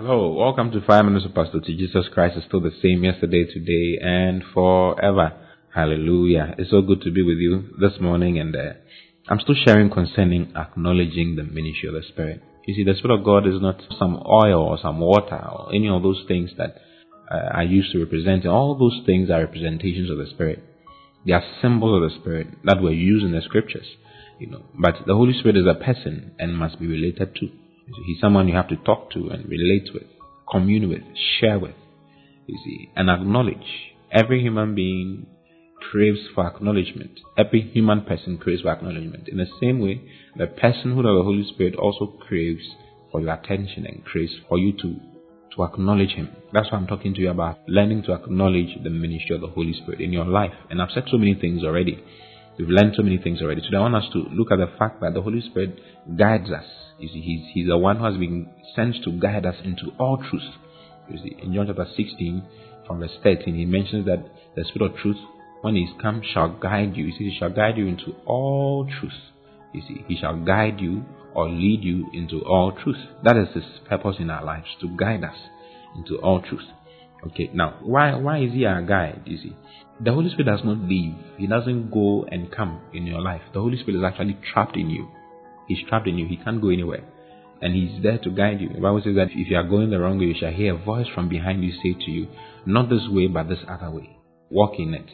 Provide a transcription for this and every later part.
Hello, welcome to Five Minutes of Pastor. Jesus Christ is still the same yesterday, today, and forever. Hallelujah. It's so good to be with you this morning, and uh, I'm still sharing concerning acknowledging the ministry of the Spirit. You see, the Spirit of God is not some oil or some water or any of those things that uh, are used to represent. All those things are representations of the Spirit. They are symbols of the Spirit that were used in the scriptures. You know, but the Holy Spirit is a person and must be related to. He's someone you have to talk to and relate with, commune with, share with. You see, and acknowledge. Every human being craves for acknowledgement. Every human person craves for acknowledgement. In the same way, the personhood of the Holy Spirit also craves for your attention and craves for you to, to acknowledge Him. That's why I'm talking to you about learning to acknowledge the ministry of the Holy Spirit in your life. And I've said so many things already. We've learned so many things already. Today I want us to look at the fact that the Holy Spirit guides us. You see, He's, he's the one who has been sent to guide us into all truth. You see, in John chapter 16, from verse 13, he mentions that the Spirit of truth, when He is come, shall guide you. You see, He shall guide you into all truth. You see, He shall guide you or lead you into all truth. That is His purpose in our lives, to guide us into all truth. Okay, now, why, why is He our guide? You see, the Holy Spirit does not leave. He doesn't go and come in your life. The Holy Spirit is actually trapped in you. He's trapped in you. He can't go anywhere. And He's there to guide you. The Bible says that if you are going the wrong way, you shall hear a voice from behind you say to you, Not this way, but this other way. Walk in it.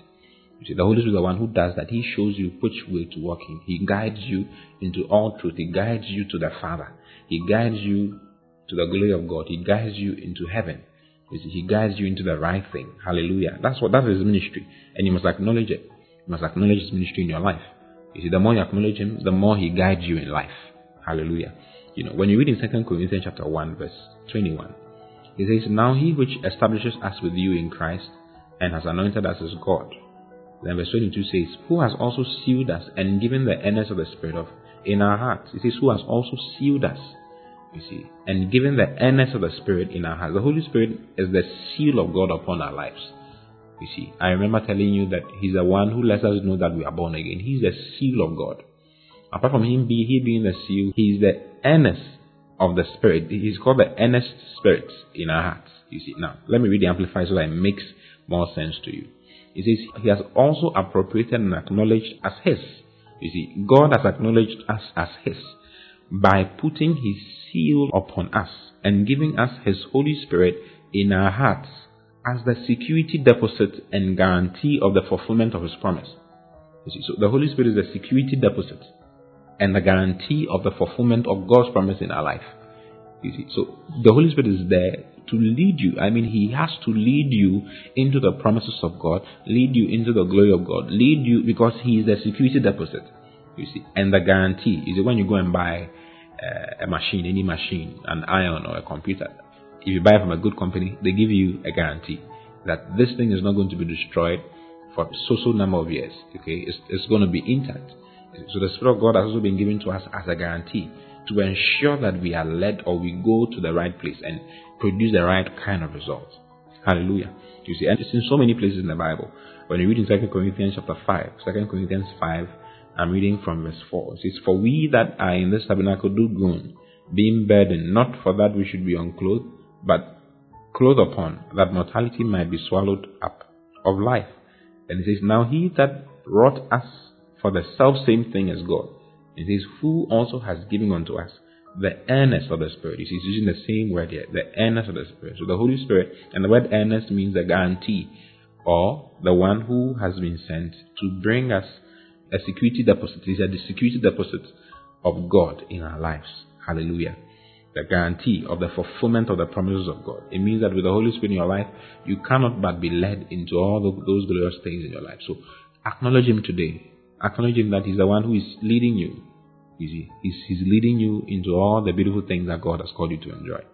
You see, the Holy Spirit is the one who does that. He shows you which way to walk in. He guides you into all truth. He guides you to the Father. He guides you to the glory of God. He guides you into heaven. You see, he guides you into the right thing. Hallelujah. That's what that is ministry. And you must acknowledge it. You must acknowledge his ministry in your life. You see, the more you acknowledge him, the more he guides you in life. Hallelujah. You know, when you read in Second Corinthians chapter 1, verse 21, He says, Now he which establishes us with you in Christ and has anointed us as God. Then verse 22 says, Who has also sealed us and given the earnest of the Spirit of in our hearts. It says, Who has also sealed us you see, and given the earnest of the Spirit in our hearts. The Holy Spirit is the seal of God upon our lives. You see, I remember telling you that He's the one who lets us know that we are born again. He's the seal of God. Apart from Him be He being the seal, He's the earnest of the Spirit. He's called the earnest Spirit in our hearts. You see, now let me read the Amplified so that it makes more sense to you. It says, He has also appropriated and acknowledged as His. You see, God has acknowledged us as His by putting His seal upon us and giving us His Holy Spirit in our hearts as the security deposit and guarantee of the fulfillment of His promise. You see, so the Holy Spirit is the security deposit and the guarantee of the fulfillment of God's promise in our life. You see, so the Holy Spirit is there to lead you. I mean, He has to lead you into the promises of God, lead you into the glory of God, lead you because He is the security deposit. You see, and the guarantee is when you go and buy uh, a machine, any machine, an iron or a computer. If you buy from a good company, they give you a guarantee that this thing is not going to be destroyed for so so number of years. Okay, it's, it's going to be intact. So the Spirit of God has also been given to us as a guarantee to ensure that we are led or we go to the right place and produce the right kind of results. Hallelujah. You see, and it's in so many places in the Bible. When you read in 2 Corinthians chapter 5, 2 Corinthians 5, I'm reading from verse 4. It says, For we that are in this tabernacle do groan, being burdened, not for that we should be unclothed, but clothed upon, that mortality might be swallowed up of life. And it says, Now he that wrought us for the self same thing as God. It says, Who also has given unto us the earnest of the Spirit. He's using the same word here, the earnest of the Spirit. So the Holy Spirit, and the word earnest means a guarantee, or the one who has been sent to bring us a security deposit. It's a security deposit of God in our lives. Hallelujah. The guarantee of the fulfillment of the promises of God. It means that with the Holy Spirit in your life, you cannot but be led into all those glorious things in your life. So acknowledge Him today. Acknowledge Him that He's the one who is leading you. You see, he's, he's leading you into all the beautiful things that God has called you to enjoy.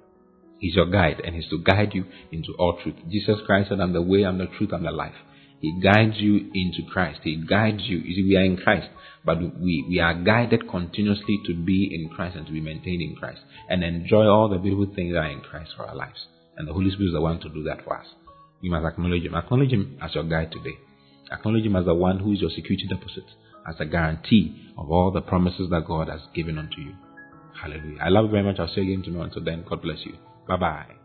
He's your guide and He's to guide you into all truth. Jesus Christ said, I'm the way, I'm the truth, I'm the life. He guides you into Christ. He guides you. You see, we are in Christ, but we, we are guided continuously to be in Christ and to be maintained in Christ and enjoy all the beautiful things that are in Christ for our lives. And the Holy Spirit is the one to do that for us. You must acknowledge Him. Acknowledge Him as your guide today. Acknowledge Him as the one who is your security deposit, as a guarantee of all the promises that God has given unto you. Hallelujah. I love you very much. I'll see you again tomorrow. Until then, God bless you. Bye bye.